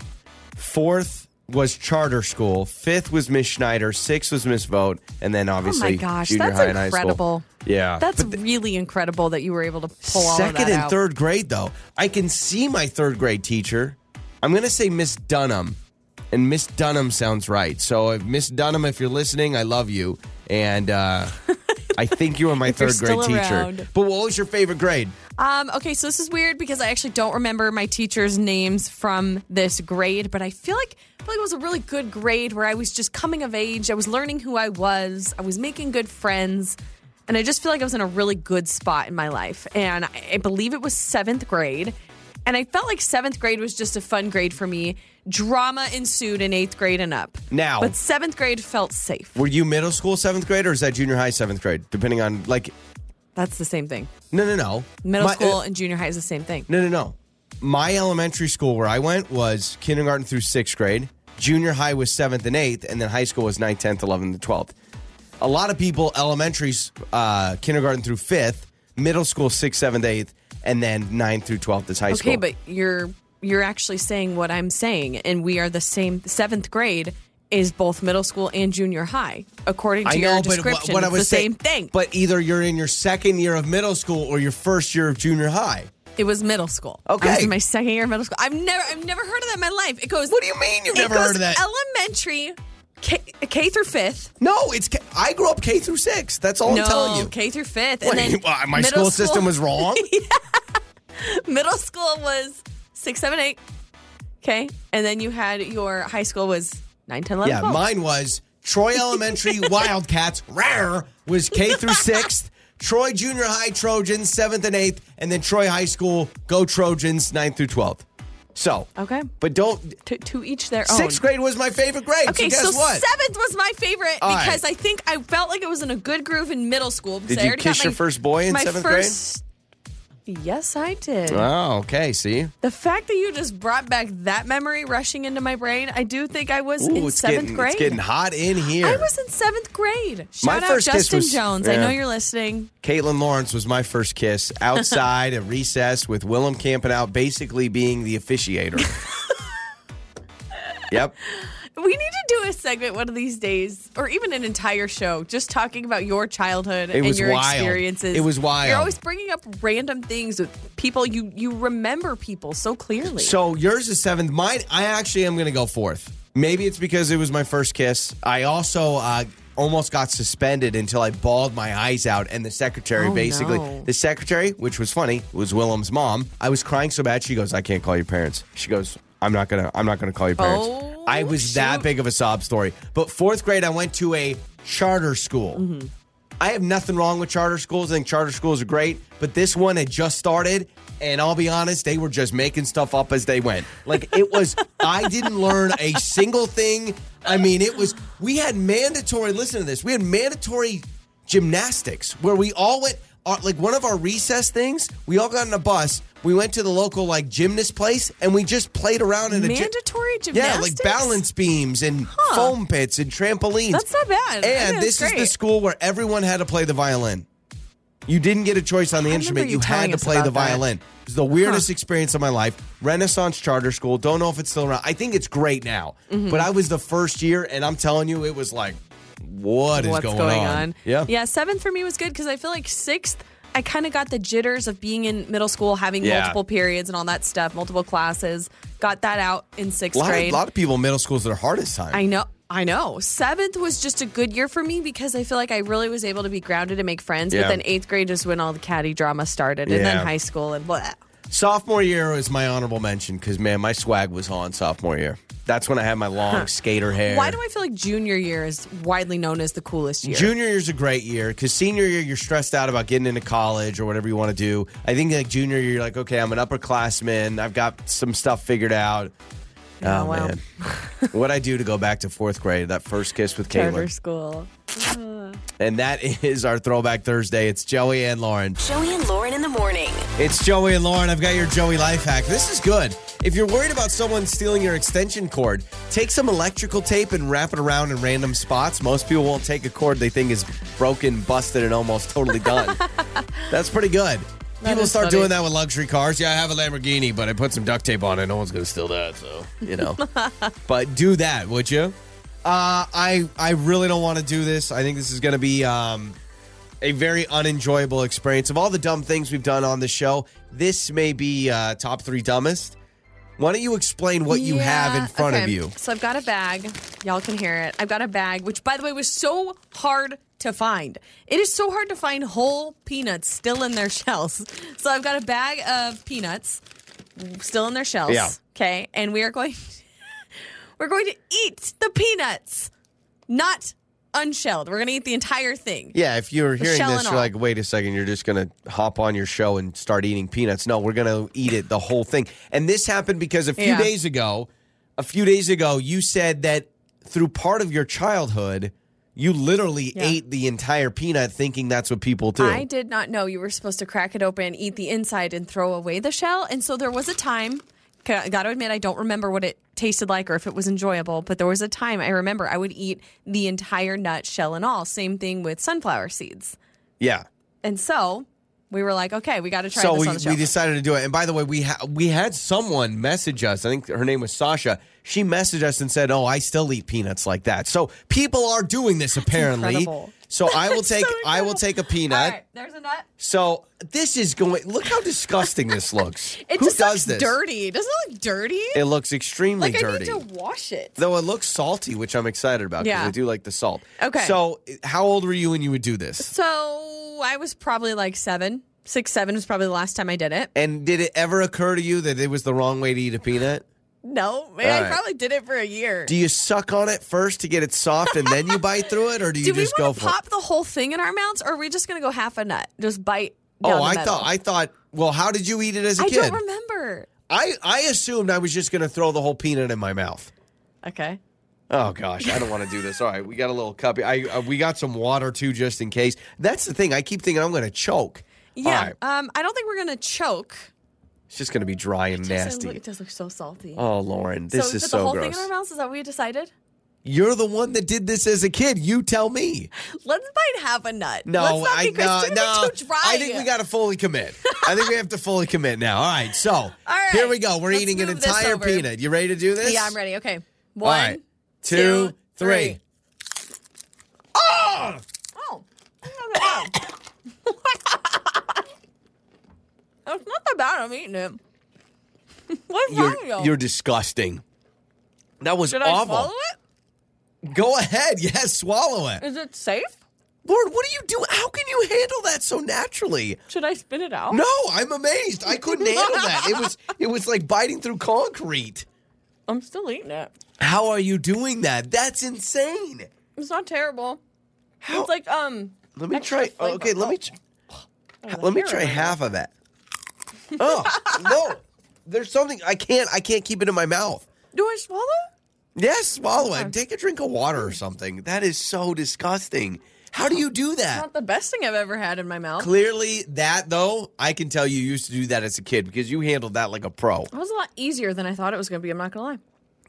fourth was charter school, fifth was Miss Schneider, sixth was Miss Vote, and then obviously, oh
my gosh,
junior
that's
high and high school.
incredible.
Yeah,
That's
the-
really incredible that you were able to pull
second and
out.
third grade though. I can see my third grade teacher. I'm gonna say Miss Dunham, and Miss Dunham sounds right. So if Miss Dunham, if you're listening, I love you, and uh, I think you were my third grade
still
teacher. But what was your favorite grade?
Um, okay, so this is weird because I actually don't remember my teachers' names from this grade, but I feel like I feel like it was a really good grade where I was just coming of age. I was learning who I was. I was making good friends, and I just feel like I was in a really good spot in my life. And I believe it was seventh grade, and I felt like seventh grade was just a fun grade for me. Drama ensued in eighth grade and up.
Now-
but seventh grade felt safe.
Were you middle school seventh grade or is that junior high seventh grade? Depending on like
That's the same thing.
no no no
Middle
My-
school
uh,
and junior high is the same thing.
no no no. My elementary school where I went was kindergarten through sixth grade. Junior high was seventh and eighth, and then high school was ninth, tenth, eleventh, and twelfth. A lot of people elementaries uh, kindergarten through fifth, middle school sixth, seventh, eighth, and then ninth through twelfth is high school.
Okay, but your you're actually saying what I'm saying, and we are the same. Seventh grade is both middle school and junior high, according to
I
your
know, but what,
description.
what I was
the
saying,
same thing.
But either you're in your second year of middle school or your first year of junior high.
it was middle school. I was
Okay.
in my second year of middle school. I've never, I've never heard of that in my life. It goes.
What do you mean you've never heard of that?
Elementary, K, K through fifth.
No, it's K- I grew up K through six. That's all
no,
I'm telling you.
K through fifth,
Wait,
and then
well, my
middle
school system was wrong.
middle school was six, seven, eight. Okay, and then you had your high school was nine, ten, eleven,
Yeah,
12.
mine was Troy Elementary Wildcats. Rare was K through sixth. Troy Junior High Trojans seventh and eighth, and then Troy High School Go Trojans ninth through twelfth. So
Okay.
but don't.
To, to each their own.
Sixth grade was my favorite grade.
Okay,
so guess what?
seventh was my favorite
All right.
because I think I felt like it was in a good groove in middle school.
Did
I
you kiss your first boy in
my
seventh grade?
Yes, I did.
Oh, okay. See,
the fact that you just brought back that memory rushing into my brain, I do think I was
Ooh,
in seventh
getting
grade.
it's getting hot in here.
I was in seventh grade.
My
Shout out
first kiss
Justin
was-
Jones. I know you're listening.
Caitlin Lawrence was my first kiss outside at recess with Willem camping out, basically being the officiator. yep.
We need to do a segment one of these days, or even an entire show, just talking about your childhood
It
and your
wild.
experiences.
It was wild.
You're always bringing up random things with people. You you remember people so clearly.
So yours is seventh. Mine, I actually am going to go fourth. Maybe it's because it was my first kiss. I also uh, almost got suspended until I bawled my eyes out, and the secretary
Oh,
basically,
no.
the secretary, which was funny, was Willem's mom. I was crying so bad. She goes, "I can't call your parents." She goes. I'm not gonna. I'm not gonna call your parents.
Oh,
I was that big of a sob story. But fourth grade, I went to a charter school.
Mm-hmm.
I have nothing wrong with charter schools. I think charter schools are great, but this one had just started, and I'll be honest, they were just making stuff up as they went. Like it was, I didn't learn a single thing. I mean, it was. We had mandatory. Listen to this. We had mandatory gymnastics where we all went. Our, like one of our recess things, we all got in a bus. We went to the local like gymnast place, and we just played around in a gy-
Mandatory
yeah, like balance beams and foam pits and trampolines.
That's not bad.
And this is the school where everyone had to play the violin. You didn't get a choice on the
I
instrument. You,
you
had to play the violin. It was the weirdest experience of my life. Renaissance Charter School. Don't know if it's still around. I think it's great now.
Mm-hmm.
But I was the first year, and I'm telling you, it was like, what is
What's
going, on? Yeah.
Yeah, seventh for me was good because I feel like sixth, I kind of got the jitters of being in middle school, having
Yeah.
multiple periods and all that stuff, multiple classes. Got that out in
A
sixth
grade. of, lot of people in middle school is their hardest time.
I know. I know. Seventh was just a good year for me because I feel like I really was able to be grounded and make friends.
Yeah.
But then eighth grade is when all the catty drama started, and then high school and blah.
Sophomore year was my honorable mention because, man, my swag was on sophomore year. That's when I had my long skater hair.
Why do I feel like junior year is widely known as the coolest year?
Junior year's a great year because senior year you're stressed out about getting into college or whatever you want to do. I think like junior year you're like, okay, I'm an upperclassman. I've got some stuff figured out.
Yeah,
oh
well.
man, what I do to go back to fourth grade? That first kiss with
Charter
Caitlin,
school.
and that is our Throwback Thursday. It's Joey and Lauren.
Joey and Lauren in the morning.
It's Joey and Lauren. I've got your Joey life hack. This is good. If you're worried about someone stealing your extension cord, take some electrical tape and wrap it around in random spots. Most people won't take a cord they think is broken, busted, and almost totally done. That's pretty good. People start
funny.
doing that with luxury cars. Yeah, I have a Lamborghini, but I put some duct tape on it. No one's going to steal that, so, you know. but do that, would you? Uh, I I really don't want to do this. I think this is going to be um, a very unenjoyable experience. Of all the dumb things we've done on the show, this may be uh, top three dumbest. Why don't you explain what you have in
Yeah,
front of
okay.
you?
So I've got a bag. Y'all can hear it. I've got a bag, which by the way was so hard to find. It is so hard to find whole peanuts still in their shells. So I've got a bag of peanuts still in their shells.
Yeah.
Okay. And we are going we're going to eat the peanuts. Not unshelled. We're gonna eat the entire thing.
Yeah, if you're hearing
shell
this,
and
you're
all.
like, wait a second, you're just going to hop on your show and start eating peanuts. No, we're going to eat it, the whole thing. And this happened because a few
Yeah.
days ago, a few days ago, you said that through part of your childhood, you literally
Yeah.
ate the entire peanut thinking that's what people do.
I did not know you were supposed to crack it open, eat the inside, and throw away the shell. And so there was a time. I got to admit, I don't remember what it tasted like or if it was enjoyable, but there was a time I remember I would eat the entire nut, shell, and all. Same thing with sunflower seeds.
yeah.
And so we were like, okay, we got to try
so
this
we,
on the show.
we decided to do it. And by the way, we ha- we had someone message us. I think her name was Sasha. She messaged us and said, "Oh, I still eat peanuts like that." So people are doing this apparently.
incredible.
So I will take
so
I will take a peanut.
Right, there's a nut.
So this is going. Look how disgusting this looks.
It
Who
just
does this?
dirty. Doesn't it look dirty?
It looks extremely
like
dirty.
I need to wash it.
Though it looks salty, which I'm excited about because
Yeah.
I do like the salt.
Okay.
So, how old were you when you would do this?
So I was probably like seven, six, seven was probably the last time I did it.
And did it ever occur to you that it was the wrong way to eat a peanut?
No, man,
All
I
right.
probably did it for a year.
Do you suck on it first to get it soft and then you bite through it, or do you
Do we
just go for
pop the whole thing in our mouths, or are we just going to go half a nut, just bite?
Oh,
the
I
middle?
thought I thought. Well, how did you eat it as a
I
kid?
I don't remember.
I I assumed I was just going to throw the whole peanut in my mouth.
Okay.
Oh gosh, I don't want to do this. All right, we got a little cup. I uh, we got some water too, just in case. That's the thing. I keep thinking I'm going to choke.
Yeah.
right.
Um, I don't think we're going to choke.
It's just going to be dry and
It
nasty.
look- It does look so salty.
Oh, Lauren, this
so
is so
the whole
gross.
thing in our mouths. Is that what we decided?
You're the one that did this as a kid. You tell me.
Let's bite half a nut.
No,
Let's not
I
be
no,
too dry.
I think we got to fully commit. I think we have to fully commit now. All right, so
right,
here we go. We're
let's
eating an entire peanut. You ready to do this?
Yeah, I'm ready. Okay.
All
One,
right, two,
two,
three.
three. Ah!
Oh,
Oh, that's not that bad. It's not that bad. I'm eating it. What's wrong with
you're,
you?
you're disgusting. That was
Should I
awful.
swallow
Go ahead. Yes, swallow it.
it? Is it safe?
Lord, what are you doing? How can you handle that so naturally?
Should I spit it out?
No, I'm amazed. I couldn't handle that. It was it was like biting through concrete.
I'm still eating it.
How are you doing that? That's insane.
It's not terrible.
How?
It's like um.
let me try. Okay, let me.
Oh.
tr-
the
Let me try half of that. Oh no, there's something I can't. I can't keep it in my mouth.
Do I swallow?
Yes, swallow it. Take a drink of water or something. That is so disgusting. How do you do that?
Not the best thing I've ever had in my mouth.
Clearly, that though, I can tell you used to do that as a kid because you handled that like a pro.
It was a lot easier than I thought it was going to be. I'm not going to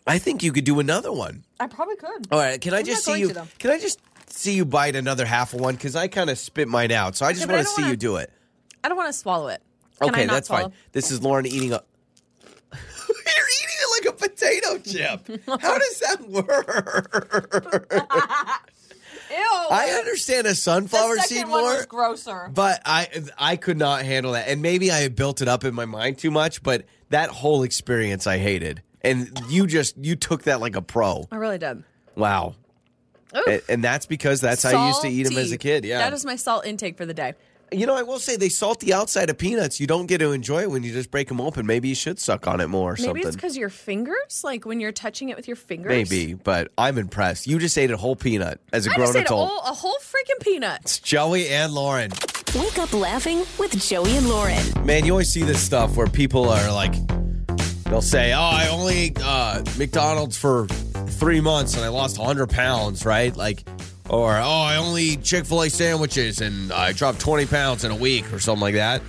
lie.
I think you could do another one.
I probably could.
All right, can I
I'm
just
not
see
going
you?
to, though.
Can I just see you bite another half of one? Because I kind of spit mine out, so I just
but I
want to
don't
see
wanna-
you do it.
I don't want to swallow it. Can
okay, that's fine. This is Lauren eating a. You're eating it like a potato chip. How does that work?
Ew.
I understand a sunflower seed more,
grosser.
but I I could not handle that, and maybe I built it up in my mind too much. But that whole experience I hated, and you just you took that like a pro.
I really did.
Wow, and, and that's because that's how you used to eat them as a kid. Yeah,
That is my salt intake for the day.
You know, I will say they salt the outside of peanuts. You don't get to enjoy it when you just break them open. Maybe you should suck on it more or
Maybe
something.
it's because your fingers, like when you're touching it with your fingers.
Maybe, but I'm impressed. You just ate a whole peanut as a
I
grown
just ate a
adult.
whole, a whole freaking peanut.
It's Joey and Lauren.
Wake up laughing with Joey and Lauren.
Man, you always see this stuff where people are like, they'll say, "Oh, I only ate uh, McDonald's for three months and I lost 100 pounds," right? Like, or "Oh, I only eat Chick Fil A sandwiches and I dropped 20 pounds in a week," or something like that.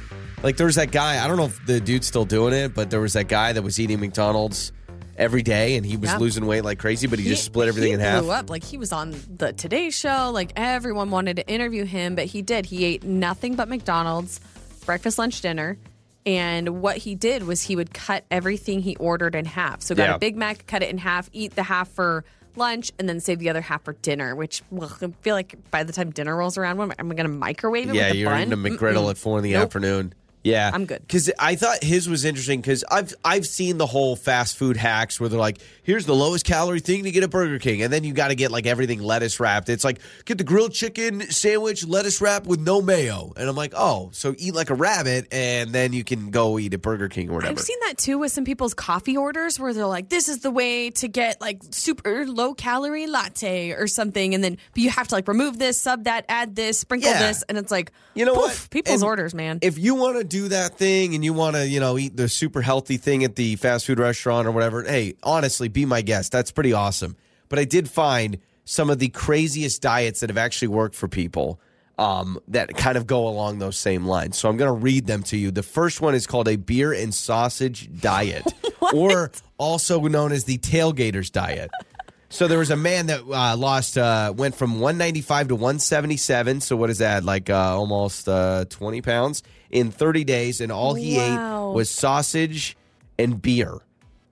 Like, there was that guy. I don't know if the dude's still doing it, but there was that guy that was eating McDonald's every day and he was
Yeah.
losing weight like crazy, but he, just split everything
he
in half.
Up like he was on the Today Show. Like everyone wanted to interview him, but he did. He ate nothing but McDonald's, breakfast, lunch, dinner. And what he did was he would cut everything he ordered in half. So got
Yeah.
a Big Mac, cut it in half, eat the half for lunch, and then save the other half for dinner. Which well, I feel like by the time dinner rolls around, am I- going to microwave it
Yeah,
with
you're
bun?
eating a McGriddle
Mm-mm.
at four in the
Nope.
afternoon. Yeah,
I'm good.
Because I thought his was interesting because I've I've seen the whole fast food hacks where they're like, here's the lowest calorie thing to get at Burger King, and then you got to get like everything lettuce wrapped. It's like get the grilled chicken sandwich lettuce wrap with no mayo, and I'm like, oh, so eat like a rabbit, and then you can go eat at Burger King or whatever.
I've seen that too with some people's coffee orders where they're like, "This is the way to get like super low calorie latte or something," and then but you have to like remove this, sub that, add this, sprinkle
Yeah.
this, and it's like,
You know
poof,
what?
People's
And
orders, man.
If you want to do that thing and you want to, you know, eat the super healthy thing at the fast food restaurant or whatever, hey, honestly, be my guest. That's pretty awesome. But I did find some of the craziest diets that have actually worked for people um, that kind of go along those same lines. So I'm going to read them to you. The first one is called a beer and sausage diet, or also known as the tailgaters diet. So there was a man that uh, lost, uh, went from 195 to 177. So what is that? Like uh, almost uh, 20 pounds in 30 days, and all he
Wow.
ate was sausage and beer.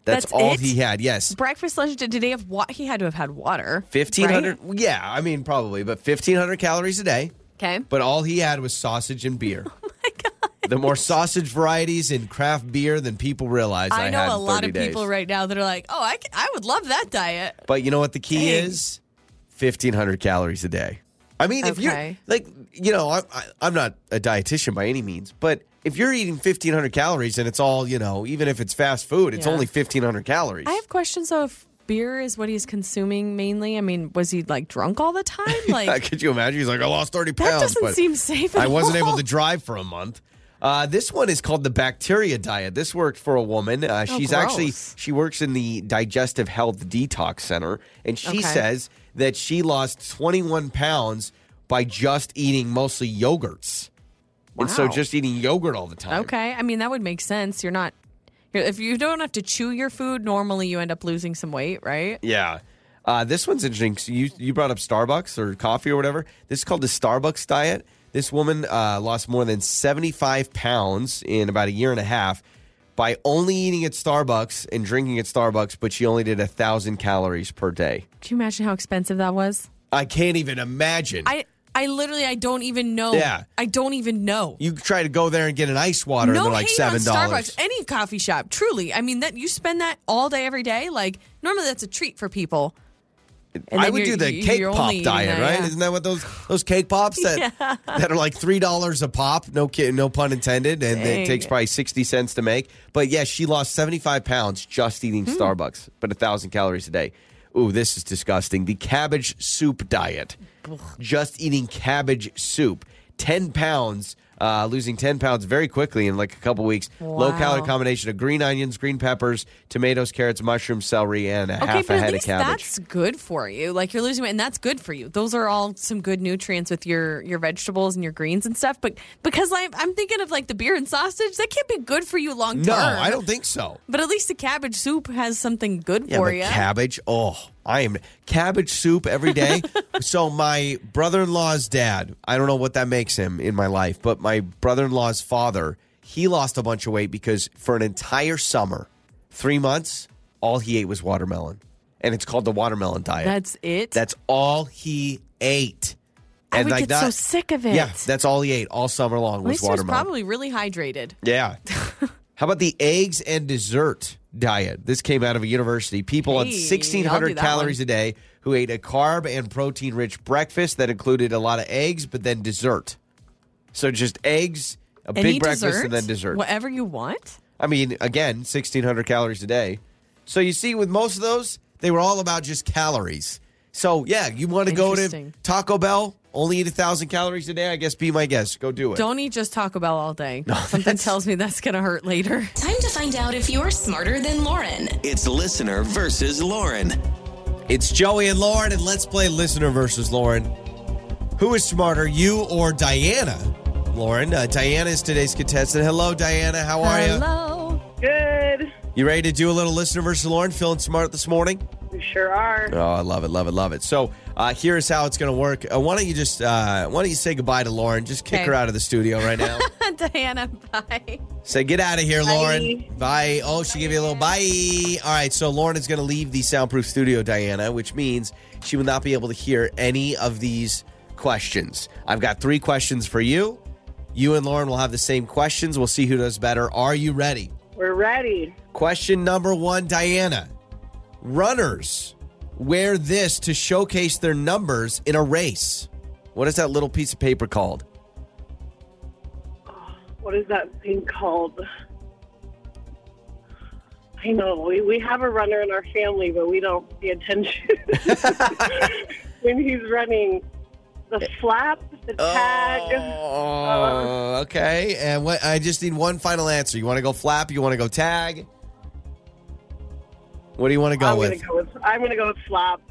That's,
That's
all
it?
he had. Yes.
Breakfast, lunch, did he have what? He had to have had water.
1500
right?
yeah i mean probably but 1500 calories a day
Okay.
but all he had was sausage and beer. The more sausage varieties in craft beer than people realize i,
I know
had
a
in
lot of
days.
people right now that are like, oh, I I would love that diet.
but you know what the key
Dang.
is 1500 calories a day i mean if you're like you know I'm, I, I'm not a dietitian by any means but if you're eating 1500 calories and it's all you know even if it's fast food it's
Yeah.
only 1500 calories
I have questions though if beer is what he's consuming mainly. I mean, was he like drunk all the time? Like,
could you imagine he's like i lost 30 pounds.
that doesn't
but
seem safe at
I wasn't
all.
able to drive for a month. Uh, this one is called the bacteria diet. This worked for a woman. Uh, she's actually
Oh,
she works in the digestive health detox center, and she
Okay.
says that she lost 21 pounds by just eating mostly yogurts, Wow. and so just eating yogurt all the time.
Okay. I mean, that would make sense. You're not, you're, if you don't have to chew your food, normally you end up losing some weight, right?
Yeah. Uh, this one's interesting. So you you brought up Starbucks or coffee or whatever. This is called the Starbucks diet. This woman uh, lost more than 75 pounds in about a year and a half by only eating at Starbucks and drinking at Starbucks, but she only did a thousand calories per day.
Can you imagine how expensive that was?
I can't even imagine.
I, I literally, I don't even know.
Yeah.
I don't even know.
you try to go there and get an ice water, and they're like seven dollars.
Starbucks, any coffee shop. Truly, I mean that you spend that all day, every day. Like normally, that's a treat for people.
I would do the cake pop diet,
that,
right?
yeah.
Isn't that what those those cake pops that that are like three dollars a pop? No kid, no pun intended, and it takes probably sixty cents to make. But yes, she lost seventy five pounds just eating
Hmm.
Starbucks, but a thousand calories a day. Ooh, this is disgusting. The cabbage soup diet, just eating cabbage soup, ten pounds. Uh, losing 10 pounds very quickly in like a couple weeks. Low calorie combination of green onions, green peppers, tomatoes, carrots, mushrooms, celery, and a
Okay,
half a head of cabbage.
that's good for you. Like you're losing weight, and that's good for you. Those are all some good nutrients with your your vegetables and your greens and stuff. But because I'm, I'm thinking of like the beer and sausage, that can't be good for you long term.
No, I don't think so.
But at least the cabbage soup has something good
Yeah,
for you.
cabbage. Oh, I am cabbage soup every day. so my brother-in-law's dad, I don't know what that makes him in my life, but my brother-in-law's father, he lost a bunch of weight because for an entire summer, three months, all he ate was watermelon, and it's called the watermelon diet.
That's it.
That's all he ate.
I would
like
get so
that-
sick of it.
Yeah, that's all he ate all summer long was
least he was
watermelon.
probably really hydrated.
Yeah. How about the eggs and dessert diet? This came out of a university. People on
Hey, I'll
1,600 calories
one.
a day who ate a carb and protein rich breakfast that included a lot of eggs, but then dessert. So just eggs, a
Any
big breakfast,
dessert,
and then dessert.
Whatever you want.
I mean, again, 1,600 calories a day. So you see, with most of those, they were all about just calories. So yeah, you want to go to Taco Bell, only eat a 1,000 calories a day? I guess be my guest. Go do it.
Don't eat just Taco Bell all day. Something tells me that's going to hurt later.
Time to find out if you're smarter than Lauren.
It's listener versus Lauren.
It's Joey and Lauren, and let's play listener versus Lauren. Who is smarter, you or Diana? Lauren, uh, Diana is today's contestant. Hello, Diana. How are you?
Hello.
Good.
You ready to do a little listener versus Lauren? Feeling smart this morning?
We sure are.
Oh, I love it, love it, love it. So uh, here's how it's going to work. Uh, why don't you just uh, why don't you say goodbye to Lauren? Just kick
Okay.
her out of the studio right now.
Diana, bye.
Say get out of here, Lauren.
Bye.
Bye. Oh, she gave you a little bye. All right, so Lauren is going to leave the soundproof studio, Diana, which means she will not be able to hear any of these questions. I've got three questions for you. You and Lauren will have the same questions. We'll see who does better. Are you ready?
We're ready.
Question number one, Diana. Runners wear this to showcase their numbers in a race. What is that little piece of paper called?
What is that thing called? I know. We, we have a runner in our family, but we don't pay attention when he's running. The eh. flap, the tag.
Oh, uh. okay. And what? I just need one final answer. You want to go flap? You want to go tag? What do you want to go
I'm
with?
gonna go with. I'm gonna go with flap.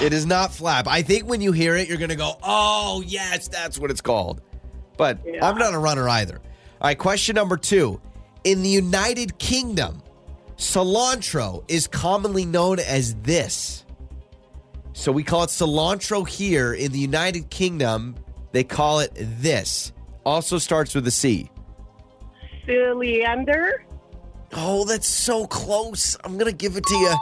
It is not flap. I think when you hear it, you're going to go, "Oh, yes, that's what it's called." But
Yeah.
I'm not a runner either. All right. Question number two: In the United Kingdom, cilantro is commonly known as this. So we call it cilantro here in the United Kingdom. They call it this. Also starts with a C.
Leander.
Oh, that's so close. I'm gonna give it to you.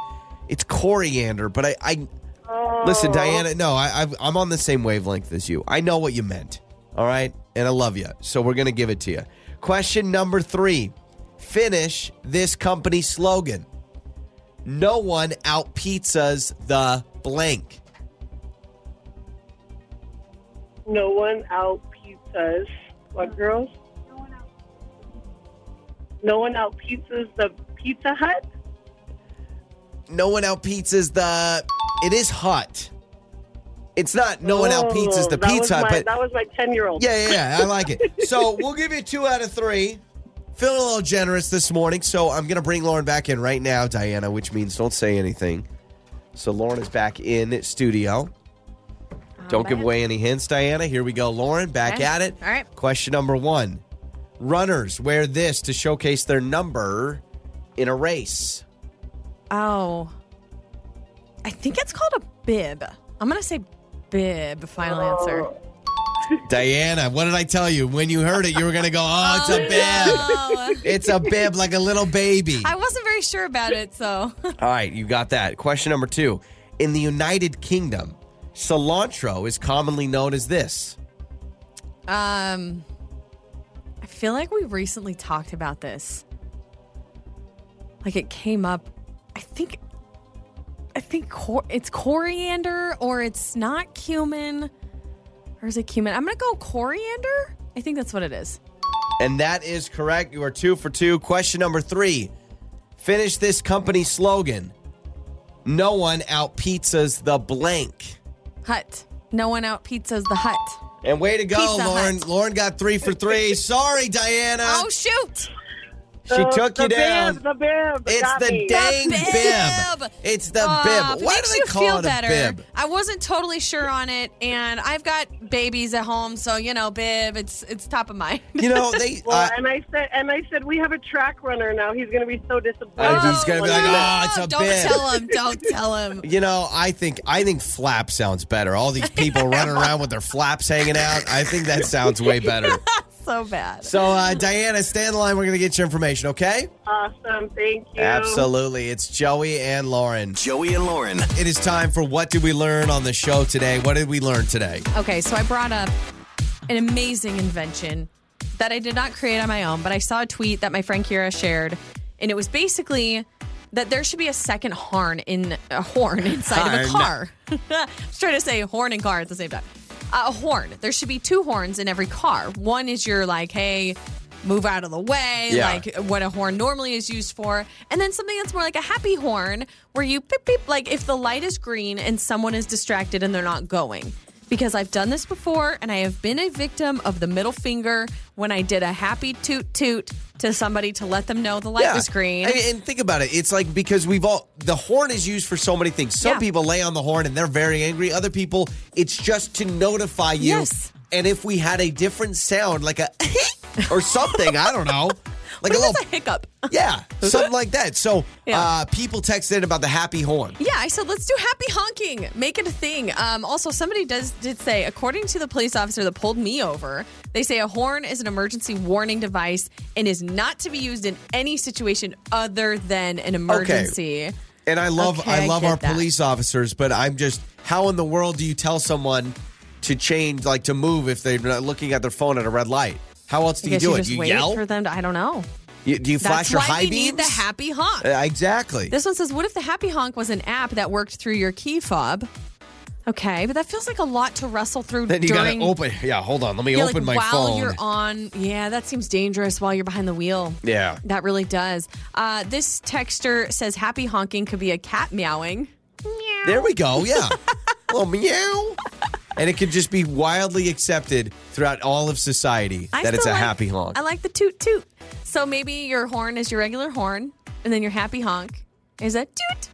It's coriander, but I, I
Oh.
listen, Diana. No, I, I've, I'm on the same wavelength as you. I know what you meant. All right, and I love you, so we're gonna give it to you. Question number three: Finish this company slogan. No one out pizzas the blank.
No one out pizzas. What girls? No one out pizzas the Pizza Hut.
No one out pizzas the. It is hot. It's not no one out pizzas the
Oh,
pizza, Hut,
my-
but
that was my ten-year-old.
Yeah, yeah, yeah. I like it. So we'll give you two out of three. Feeling a little generous this morning, so I'm going to bring Lauren back in right now, Diana, which means don't say anything. So Lauren is back in studio. Don't give away any hints, Diana. Here we go. Lauren, back
Okay.
at it.
All right.
Question number one Runners wear this to showcase their number in a race.
Oh. I think it's called a bib. I'm going to say bib, final answer.
Diana, what did I tell you? When you heard it, you were going to go, oh, it's a bib.
No.
It's a bib like a little baby.
I wasn't very sure about it, so.
All right, you got that. Question number two. In the United Kingdom, cilantro is commonly known as this.
Um, I feel like we recently talked about this. Like it came up. I think. I think cor- it's coriander or it's not cumin, or is it cumin? I'm gonna go coriander. I think that's what it is.
And that is correct. You are two for two. Question number three. Finish this company slogan. No one out pizzas the blank.
Hut. No one out pizzas the hut.
And way to go,
Pizza
Lauren.
Hut.
Lauren got three for three. Sorry, Diana.
Oh shoot!
She
The-
took
the
you down.
Bib, the bib.
It's the
me.
dang
The
bib.
bib.
It's the
Ah,
bib.
if
Why do they call
feel
it
better.
a bib?
I wasn't totally sure on it, and I've got babies at home, so you know, bib. It's it's top of mind.
You know, they.
Well,
uh,
and I said, and I said, we have a track runner now. He's going to be so disappointed.
Oh, he's gonna be like,
no,
"Oh, it's a
don't
bib."
tell him. Don't tell him.
You know, I think I think flap sounds better. All these people running around with their flaps hanging out. I think that sounds way better.
So bad.
So, uh, Diana, stay on the line. We're going to get your information, okay?
awesome. Thank you.
Absolutely. It's Joey and Lauren.
Joey and Lauren.
It is time for What Did We Learn on the show today? What did we learn today?
Okay, so I brought up an amazing invention that I did not create on my own, but I saw a tweet that my friend Kira shared, and it was basically that there should be a second horn in a horn inside of a car. I was trying to say horn and car at the same time. A horn. There should be two horns in every car. One is your like, hey, move out of the way,
Yeah.
like what a horn normally is used for. And then something that's more like a happy horn where you beep beep, like if the light is green and someone is distracted and they're not going. Because I've done this before and I have been a victim of the middle finger when I did a happy toot toot to somebody to let them know the light was green.
And, and think about it. It's like because we've all, the horn is used for so many things. Some
Yeah.
people lay on the horn and they're very angry. Other people, it's just to notify you.
Yes.
And if we had a different sound, like a or something, I don't know. Like a little,
a hiccup?
yeah, something like that. So,
Yeah.
uh, people texted about the happy horn.
Yeah, I said let's do happy honking. Make it a thing. Um, also, somebody does did say, according to the police officer that pulled me over, they say a horn is an emergency warning device and is not to be used in any situation other than an emergency. Okay.
And I love
Okay,
I
I
love
get
our
that.
police officers, but I'm just how in the world do you tell someone to change like to move if they're not looking at their phone at a red light? How else do you do
you
it? you yell?
for them to. I don't know.
You, do you flash
That's
your
why
high
we
beams?
need the happy honk.
Uh, exactly.
This one says, "What if the happy honk was an app that worked through your key fob?" Okay, but that feels like a lot to wrestle through
then you
during.
gotta open. Yeah, hold on. Let me
yeah,
open
like
my
while
phone.
you're on. Yeah, that seems dangerous while you're behind the wheel.
yeah.
That really does. Uh, this texter says happy honking could be a cat meowing.
There we go. Yeah. well, meow. And it could just be wildly accepted throughout all of society
I
that it's a
like-
happy honk.
I like the toot toot. So maybe your horn is your regular horn, and then your happy honk is a toot toot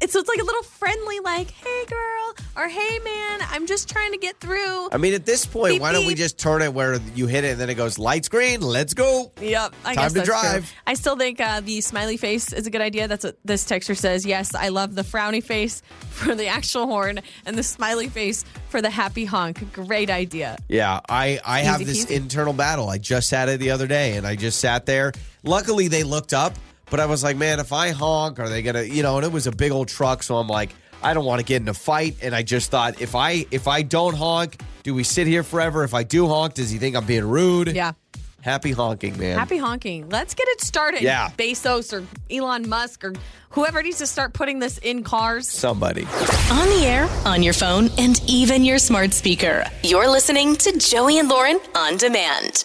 it's, so it's like a little friendly, like, hey, girl, or hey, man, I'm just trying to get through.
I mean, at this point,
Beep,
why don't we just turn it where you hit it and then it goes lights green? Let's go.
Yep, I
Time
guess
to
that's true.
drive.
I still think uh, the smiley face is a good idea. That's what this texture says. Yes, I love the frowny face for the actual horn and the smiley face for the happy honk. Great idea.
Yeah, I I have
Easy
this
peasy.
internal battle. I just had it the other day, and I just sat there. Luckily, they looked up, but I was like, man, if I honk, are they gonna, you know? And it was a big old truck, so I'm like, I don't want to get in a fight. And I just thought, if I if I don't honk, do we sit here forever? If I do honk, does he think I'm being rude?
Yeah.
Happy honking, man.
Happy honking. Let's get it started.
Yeah.
Bezos or Elon Musk or whoever needs to start putting this in cars.
Somebody.
On the air, on your phone, and even your smart speaker. You're listening to Joey and Lauren on demand.